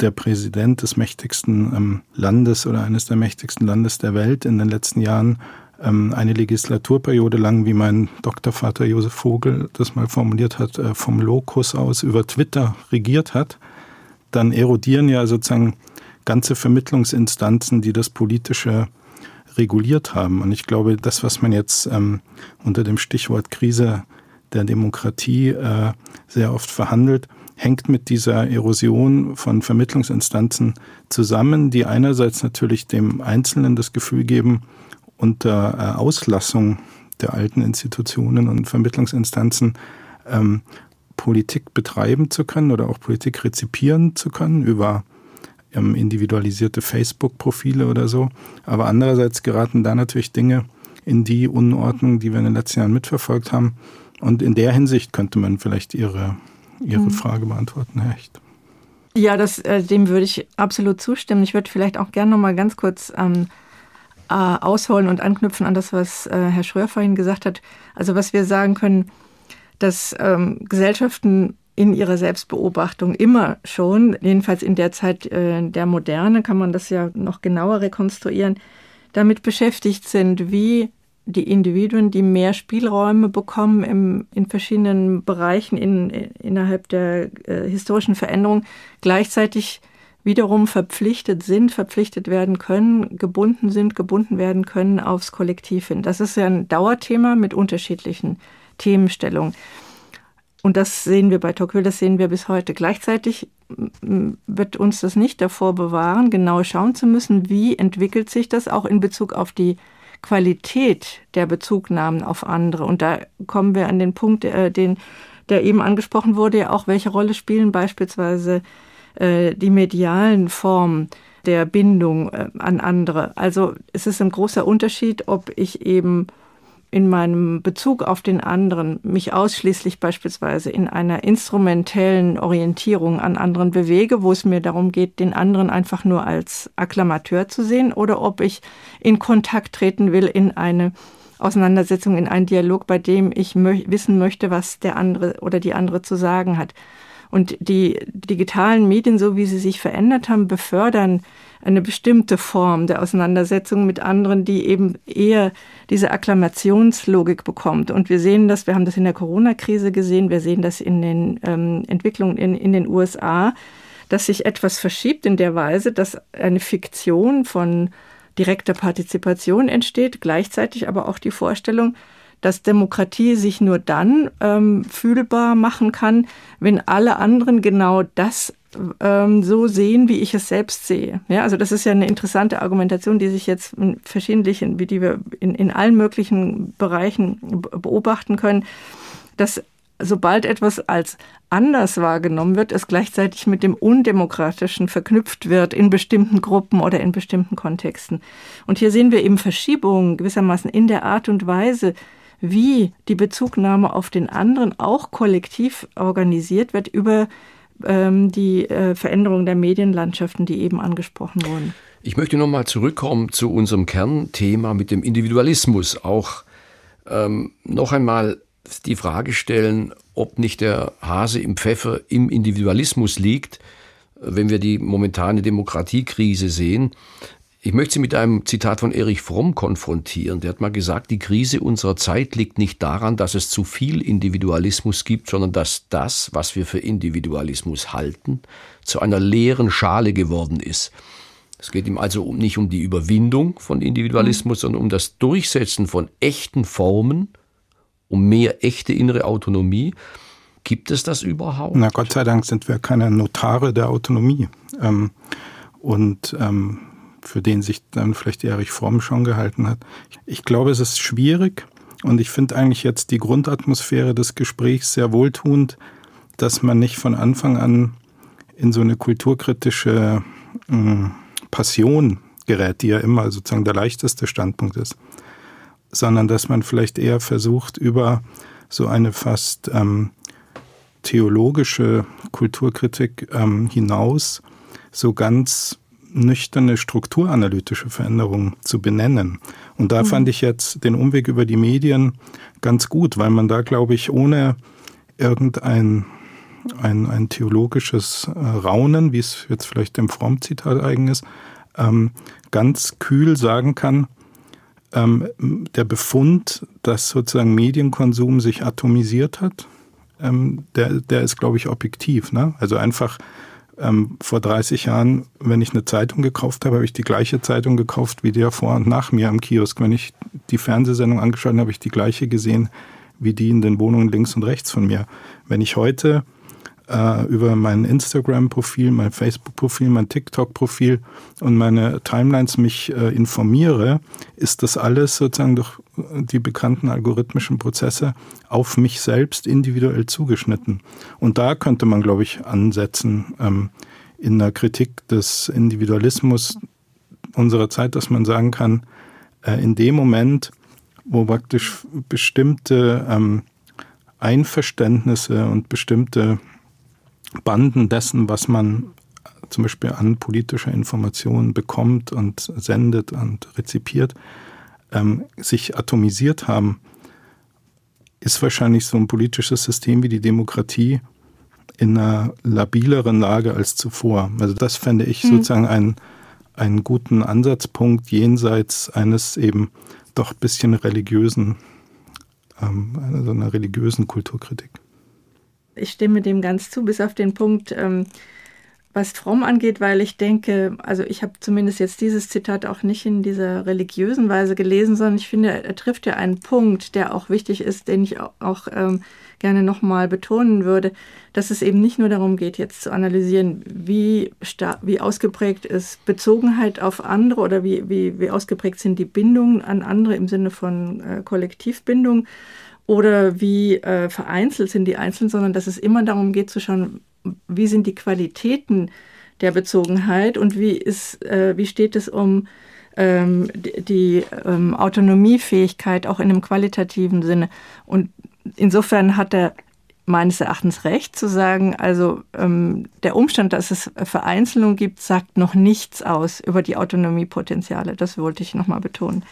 der Präsident des mächtigsten ähm, Landes oder eines der mächtigsten Landes der Welt in den letzten Jahren ähm, eine Legislaturperiode lang, wie mein Doktorvater Josef Vogel das mal formuliert hat, äh, vom Lokus aus über Twitter regiert hat, dann erodieren ja sozusagen ganze Vermittlungsinstanzen, die das Politische reguliert haben. Und ich glaube, das, was man jetzt ähm, unter dem Stichwort Krise der Demokratie äh, sehr oft verhandelt, hängt mit dieser Erosion von Vermittlungsinstanzen zusammen, die einerseits natürlich dem Einzelnen das Gefühl geben, unter äh, Auslassung der alten Institutionen und Vermittlungsinstanzen ähm, Politik betreiben zu können oder auch Politik rezipieren zu können über ähm, individualisierte Facebook-Profile oder so. Aber andererseits geraten da natürlich Dinge in die Unordnung, die wir in den letzten Jahren mitverfolgt haben. Und in der Hinsicht könnte man vielleicht Ihre, Ihre mhm. Frage beantworten, Herr Hecht. Ja, das, äh, dem würde ich absolut zustimmen. Ich würde vielleicht auch gerne noch mal ganz kurz ähm, äh, ausholen und anknüpfen an das, was äh, Herr Schröer vorhin gesagt hat. Also was wir sagen können, dass ähm, Gesellschaften in ihrer Selbstbeobachtung immer schon, jedenfalls in der Zeit äh, der Moderne, kann man das ja noch genauer rekonstruieren, damit beschäftigt sind, wie die Individuen, die mehr Spielräume bekommen im, in verschiedenen Bereichen in, innerhalb der äh, historischen Veränderung, gleichzeitig wiederum verpflichtet sind, verpflichtet werden können, gebunden sind, gebunden werden können aufs Kollektiv hin. Das ist ja ein Dauerthema mit unterschiedlichen Themenstellungen. Und das sehen wir bei Tocqueville, das sehen wir bis heute. Gleichzeitig wird uns das nicht davor bewahren, genau schauen zu müssen, wie entwickelt sich das auch in Bezug auf die Qualität der Bezugnahmen auf andere. Und da kommen wir an den Punkt, äh, den, der eben angesprochen wurde, ja auch, welche Rolle spielen beispielsweise äh, die medialen Formen der Bindung äh, an andere. Also es ist ein großer Unterschied, ob ich eben in meinem Bezug auf den anderen mich ausschließlich beispielsweise in einer instrumentellen Orientierung an anderen bewege, wo es mir darum geht, den anderen einfach nur als Akklamateur zu sehen, oder ob ich in Kontakt treten will in eine Auseinandersetzung, in einen Dialog, bei dem ich mö wissen möchte, was der andere oder die andere zu sagen hat. Und die digitalen Medien, so wie sie sich verändert haben, befördern eine bestimmte Form der Auseinandersetzung mit anderen, die eben eher diese Akklamationslogik bekommt. Und wir sehen das, wir haben das in der Corona-Krise gesehen, wir sehen das in den ähm, Entwicklungen in, in den USA, dass sich etwas verschiebt in der Weise, dass eine Fiktion von direkter Partizipation entsteht, gleichzeitig aber auch die Vorstellung, dass Demokratie sich nur dann ähm, fühlbar machen kann, wenn alle anderen genau das ähm, so sehen, wie ich es selbst sehe. Ja, also das ist ja eine interessante Argumentation, die sich jetzt in verschiedenen, wie die wir in, in allen möglichen Bereichen beobachten können, dass sobald etwas als anders wahrgenommen wird, es gleichzeitig mit dem Undemokratischen verknüpft wird in bestimmten Gruppen oder in bestimmten Kontexten. Und hier sehen wir eben Verschiebungen gewissermaßen in der Art und Weise, wie die Bezugnahme auf den anderen auch kollektiv organisiert wird über ähm, die äh, Veränderung der Medienlandschaften, die eben angesprochen wurden. Ich möchte nochmal zurückkommen zu unserem Kernthema mit dem Individualismus. Auch ähm, noch einmal die Frage stellen, ob nicht der Hase im Pfeffer im Individualismus liegt, wenn wir die momentane Demokratiekrise sehen. Ich möchte Sie mit einem Zitat von Erich Fromm konfrontieren. Der hat mal gesagt, die Krise unserer Zeit liegt nicht daran, dass es zu viel Individualismus gibt, sondern dass das, was wir für Individualismus halten, zu einer leeren Schale geworden ist. Es geht ihm also nicht um die Überwindung von Individualismus, mhm. sondern um das Durchsetzen von echten Formen, um mehr echte innere Autonomie. Gibt es das überhaupt? Na Gott sei Dank sind wir keine Notare der Autonomie. Ähm, und ähm, für den sich dann vielleicht Erich Fromm schon gehalten hat. Ich glaube, es ist schwierig und ich finde eigentlich jetzt die Grundatmosphäre des Gesprächs sehr wohltuend, dass man nicht von Anfang an in so eine kulturkritische äh, Passion gerät, die ja immer sozusagen der leichteste Standpunkt ist, sondern dass man vielleicht eher versucht, über so eine fast ähm, theologische Kulturkritik ähm, hinaus so ganz nüchterne strukturanalytische Veränderungen zu benennen. Und da mhm. fand ich jetzt den Umweg über die Medien ganz gut, weil man da, glaube ich, ohne irgendein ein, ein theologisches äh, Raunen, wie es jetzt vielleicht dem Fromm-Zitat eigen ist, ähm, ganz kühl sagen kann, ähm, der Befund, dass sozusagen Medienkonsum sich atomisiert hat, ähm, der, der ist, glaube ich, objektiv. Ne? Also einfach ähm, vor 30 Jahren, wenn ich eine Zeitung gekauft habe, habe ich die gleiche Zeitung gekauft wie der vor und nach mir am Kiosk. Wenn ich die Fernsehsendung angeschaut habe, habe ich die gleiche gesehen wie die in den Wohnungen links und rechts von mir. Wenn ich heute äh, über mein Instagram-Profil, mein Facebook-Profil, mein TikTok-Profil und meine Timelines mich äh, informiere, ist das alles sozusagen durch die bekannten algorithmischen Prozesse auf mich selbst individuell zugeschnitten. Und da könnte man, glaube ich, ansetzen ähm, in der Kritik des Individualismus unserer Zeit, dass man sagen kann, äh, in dem Moment, wo praktisch bestimmte ähm, Einverständnisse und bestimmte Banden dessen, was man zum Beispiel an politischer Information bekommt und sendet und rezipiert, ähm, sich atomisiert haben, ist wahrscheinlich so ein politisches System wie die Demokratie in einer labileren Lage als zuvor. Also das fände ich mhm. sozusagen einen, einen guten Ansatzpunkt jenseits eines eben doch bisschen religiösen, ähm, also einer religiösen Kulturkritik ich stimme dem ganz zu, bis auf den Punkt, ähm, was Fromm angeht, weil ich denke, also ich habe zumindest jetzt dieses Zitat auch nicht in dieser religiösen Weise gelesen, sondern ich finde, er trifft ja einen Punkt, der auch wichtig ist, den ich auch, ähm, gerne nochmal betonen würde, dass es eben nicht nur darum geht, jetzt zu analysieren, wie, wie ausgeprägt ist Bezogenheit auf andere oder wie, wie, wie ausgeprägt sind die Bindungen an andere im Sinne von äh, Kollektivbindung, oder wie äh, vereinzelt sind die Einzelnen, sondern dass es immer darum geht zu schauen, wie sind die Qualitäten der Bezogenheit und wie, ist, äh, wie steht es um ähm, die, ähm, Autonomiefähigkeit auch in einem qualitativen Sinne. Und insofern hat er meines Erachtens recht zu sagen, also ähm, der Umstand, dass es Vereinzelung gibt, sagt noch nichts aus über die Autonomiepotenziale. Das wollte ich nochmal betonen.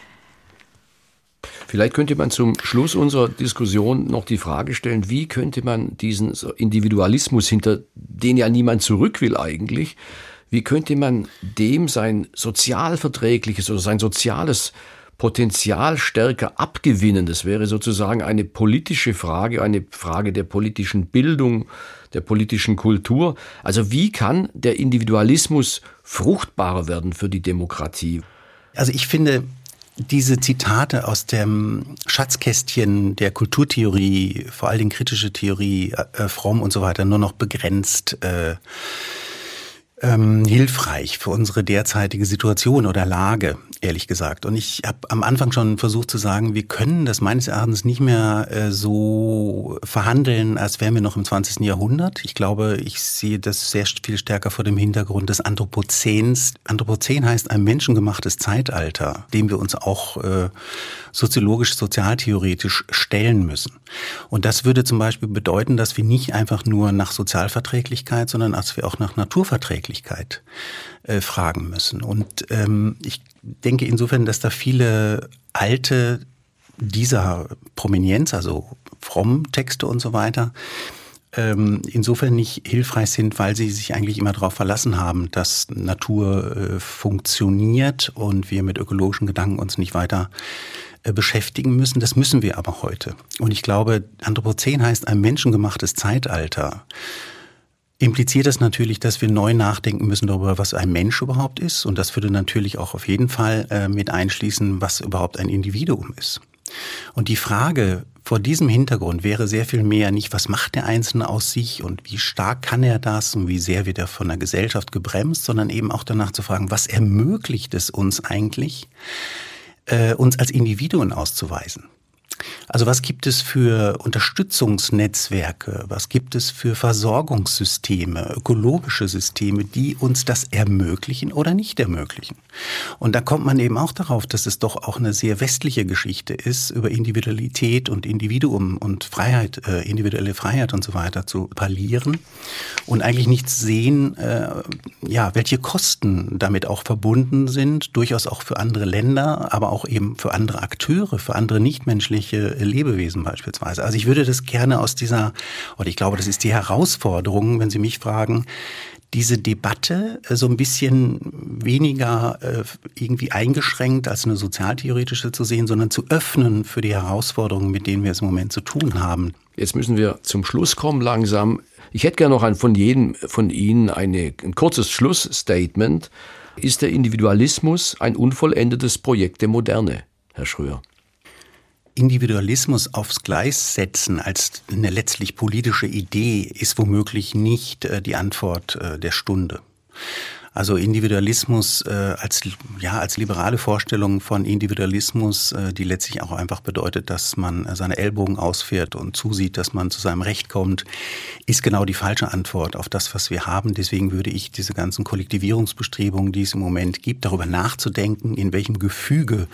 Vielleicht könnte man zum Schluss unserer Diskussion noch die Frage stellen, wie könnte man diesen Individualismus, hinter den ja niemand zurück will eigentlich, wie könnte man dem sein sozialverträgliches oder sein soziales Potenzial stärker abgewinnen? Das wäre sozusagen eine politische Frage, eine Frage der politischen Bildung, der politischen Kultur. Also wie kann der Individualismus fruchtbarer werden für die Demokratie? Also ich finde, diese Zitate aus dem Schatzkästchen der Kulturtheorie, vor allen Dingen kritische Theorie, äh, Fromm und so weiter, nur noch begrenzt äh, ähm, hilfreich für unsere derzeitige Situation oder Lage, ehrlich gesagt. Und ich habe am Anfang schon versucht zu sagen, wir können das meines Erachtens nicht mehr äh, so verhandeln, als wären wir noch im 20. Jahrhundert. Ich glaube, ich sehe das sehr viel stärker vor dem Hintergrund des Anthropozäns. Anthropozän heißt ein menschengemachtes Zeitalter, dem wir uns auch äh, soziologisch, sozialtheoretisch stellen müssen. Und das würde zum Beispiel bedeuten, dass wir nicht einfach nur nach Sozialverträglichkeit, sondern dass wir auch nach Naturverträglichkeit äh, fragen müssen. Und ähm, ich denke insofern, dass da viele alte dieser Prominenz, also fromm Texte und so weiter, ähm, insofern nicht hilfreich sind, weil sie sich eigentlich immer darauf verlassen haben, dass Natur äh, funktioniert und wir mit ökologischen Gedanken uns nicht weiter beschäftigen müssen. Das müssen wir aber heute. Und ich glaube, Anthropozän heißt ein menschengemachtes Zeitalter. Impliziert das natürlich, dass wir neu nachdenken müssen darüber, was ein Mensch überhaupt ist. Und das würde natürlich auch auf jeden Fall äh, mit einschließen, was überhaupt ein Individuum ist. Und die Frage vor diesem Hintergrund wäre sehr viel mehr nicht, was macht der Einzelne aus sich und wie stark kann er das und wie sehr wird er von der Gesellschaft gebremst, sondern eben auch danach zu fragen, was ermöglicht es uns eigentlich, äh, uns als Individuen auszuweisen. Also was gibt es für Unterstützungsnetzwerke? Was gibt es für Versorgungssysteme, ökologische Systeme, die uns das ermöglichen oder nicht ermöglichen? Und da kommt man eben auch darauf, dass es doch auch eine sehr westliche Geschichte ist, über Individualität und Individuum und Freiheit, äh, individuelle Freiheit und so weiter zu parlieren und eigentlich nicht sehen, äh, ja, welche Kosten damit auch verbunden sind, durchaus auch für andere Länder, aber auch eben für andere Akteure, für andere nichtmenschliche Lebewesen beispielsweise. Also ich würde das gerne aus dieser, und ich glaube, das ist die Herausforderung, wenn Sie mich fragen, diese Debatte äh, so ein bisschen weniger äh, irgendwie eingeschränkt als eine sozialtheoretische zu sehen, sondern zu öffnen für die Herausforderungen, mit denen wir es im Moment zu tun haben. Jetzt müssen wir zum Schluss kommen langsam. Ich hätte gerne noch ein, von jedem von Ihnen eine, ein kurzes Schlussstatement. Ist der Individualismus ein unvollendetes Projekt der Moderne, Herr Schröer? Individualismus aufs Gleis setzen als eine letztlich politische Idee ist womöglich nicht äh, die Antwort äh, der Stunde. Also Individualismus äh, als ja als liberale Vorstellung von Individualismus, äh, die letztlich auch einfach bedeutet, dass man seine Ellbogen ausfährt und zusieht, dass man zu seinem Recht kommt, ist genau die falsche Antwort auf das, was wir haben. Deswegen würde ich diese ganzen Kollektivierungsbestrebungen, die es im Moment gibt, darüber nachzudenken, in welchem Gefüge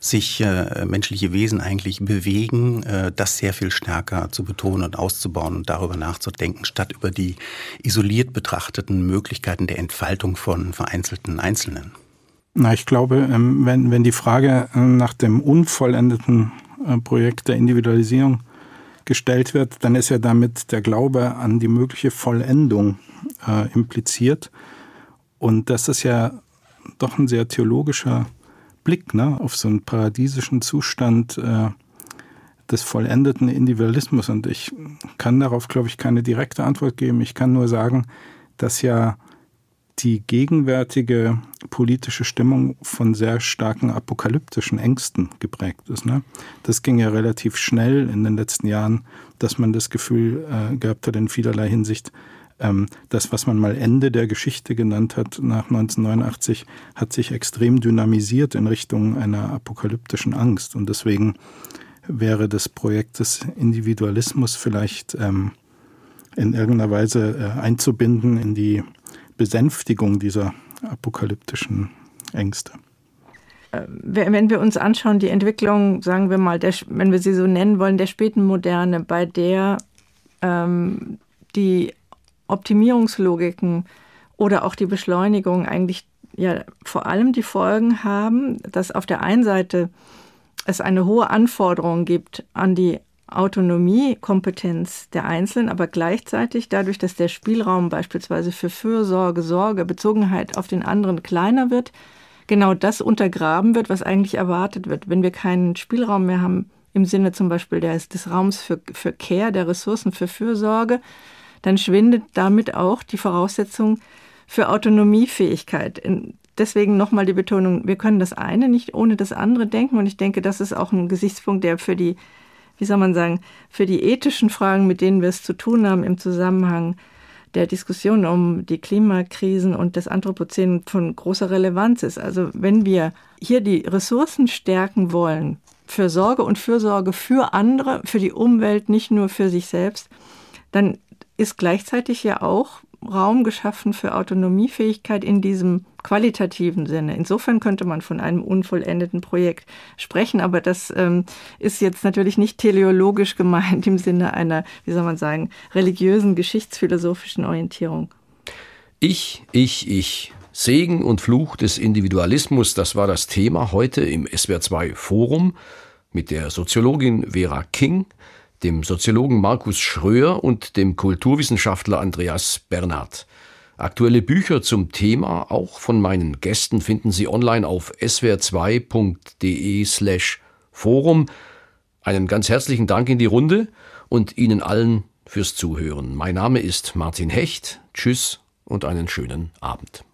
sich äh, menschliche Wesen eigentlich bewegen, äh, das sehr viel stärker zu betonen und auszubauen und darüber nachzudenken, statt über die isoliert betrachteten Möglichkeiten der Entfaltung von vereinzelten Einzelnen? Na, ich glaube, ähm, wenn, wenn die Frage äh, nach dem unvollendeten äh, Projekt der Individualisierung gestellt wird, dann ist ja damit der Glaube an die mögliche Vollendung äh, impliziert. Und das ist ja doch ein sehr theologischer Blick ne, auf so einen paradiesischen Zustand äh, des vollendeten Individualismus. Und ich kann darauf, glaube ich, keine direkte Antwort geben. Ich kann nur sagen, dass ja die gegenwärtige politische Stimmung von sehr starken apokalyptischen Ängsten geprägt ist. Ne? Das ging ja relativ schnell in den letzten Jahren, dass man das Gefühl äh, gehabt hat in vielerlei Hinsicht, ähm, das, was man mal Ende der Geschichte genannt hat nach 1989, hat sich extrem dynamisiert in Richtung einer apokalyptischen Angst. Und deswegen wäre das Projekt des Individualismus vielleicht ähm, in irgendeiner Weise äh, einzubinden in die Besänftigung dieser apokalyptischen Ängste. Äh, wenn wir uns anschauen, die Entwicklung, sagen wir mal, der, wenn wir sie so nennen wollen, der späten Moderne, bei der ähm, die Optimierungslogiken oder auch die Beschleunigung eigentlich ja vor allem die Folgen haben, dass auf der einen Seite es eine hohe Anforderung gibt an die Autonomiekompetenz der Einzelnen, aber gleichzeitig dadurch, dass der Spielraum beispielsweise für Fürsorge, Sorge, Bezogenheit auf den anderen kleiner wird, genau das untergraben wird, was eigentlich erwartet wird. Wenn wir keinen Spielraum mehr haben, im Sinne zum Beispiel des, des Raums für, für Care, der Ressourcen für Fürsorge, dann schwindet damit auch die Voraussetzung für Autonomiefähigkeit. Deswegen nochmal die Betonung, wir können das eine nicht ohne das andere denken. Und ich denke, das ist auch ein Gesichtspunkt, der für die wie soll man sagen, für die ethischen Fragen, mit denen wir es zu tun haben im Zusammenhang der Diskussion um die Klimakrisen und das Anthropozän von großer Relevanz ist. Also wenn wir hier die Ressourcen stärken wollen für Sorge und Fürsorge für andere, für die Umwelt, nicht nur für sich selbst, dann ist gleichzeitig ja auch Raum geschaffen für Autonomiefähigkeit in diesem qualitativen Sinne. Insofern könnte man von einem unvollendeten Projekt sprechen, aber das ähm, ist jetzt natürlich nicht teleologisch gemeint im Sinne einer, wie soll man sagen, religiösen, geschichtsphilosophischen Orientierung. Ich, ich, ich. Segen und Fluch des Individualismus, das war das Thema heute im SWR2 Forum mit der Soziologin Vera King dem Soziologen Markus Schröer und dem Kulturwissenschaftler Andreas Bernhard. Aktuelle Bücher zum Thema, auch von meinen Gästen, finden Sie online auf swr2.de slash Forum. Einen ganz herzlichen Dank in die Runde und Ihnen allen fürs Zuhören. Mein Name ist Martin Hecht. Tschüss und einen schönen Abend.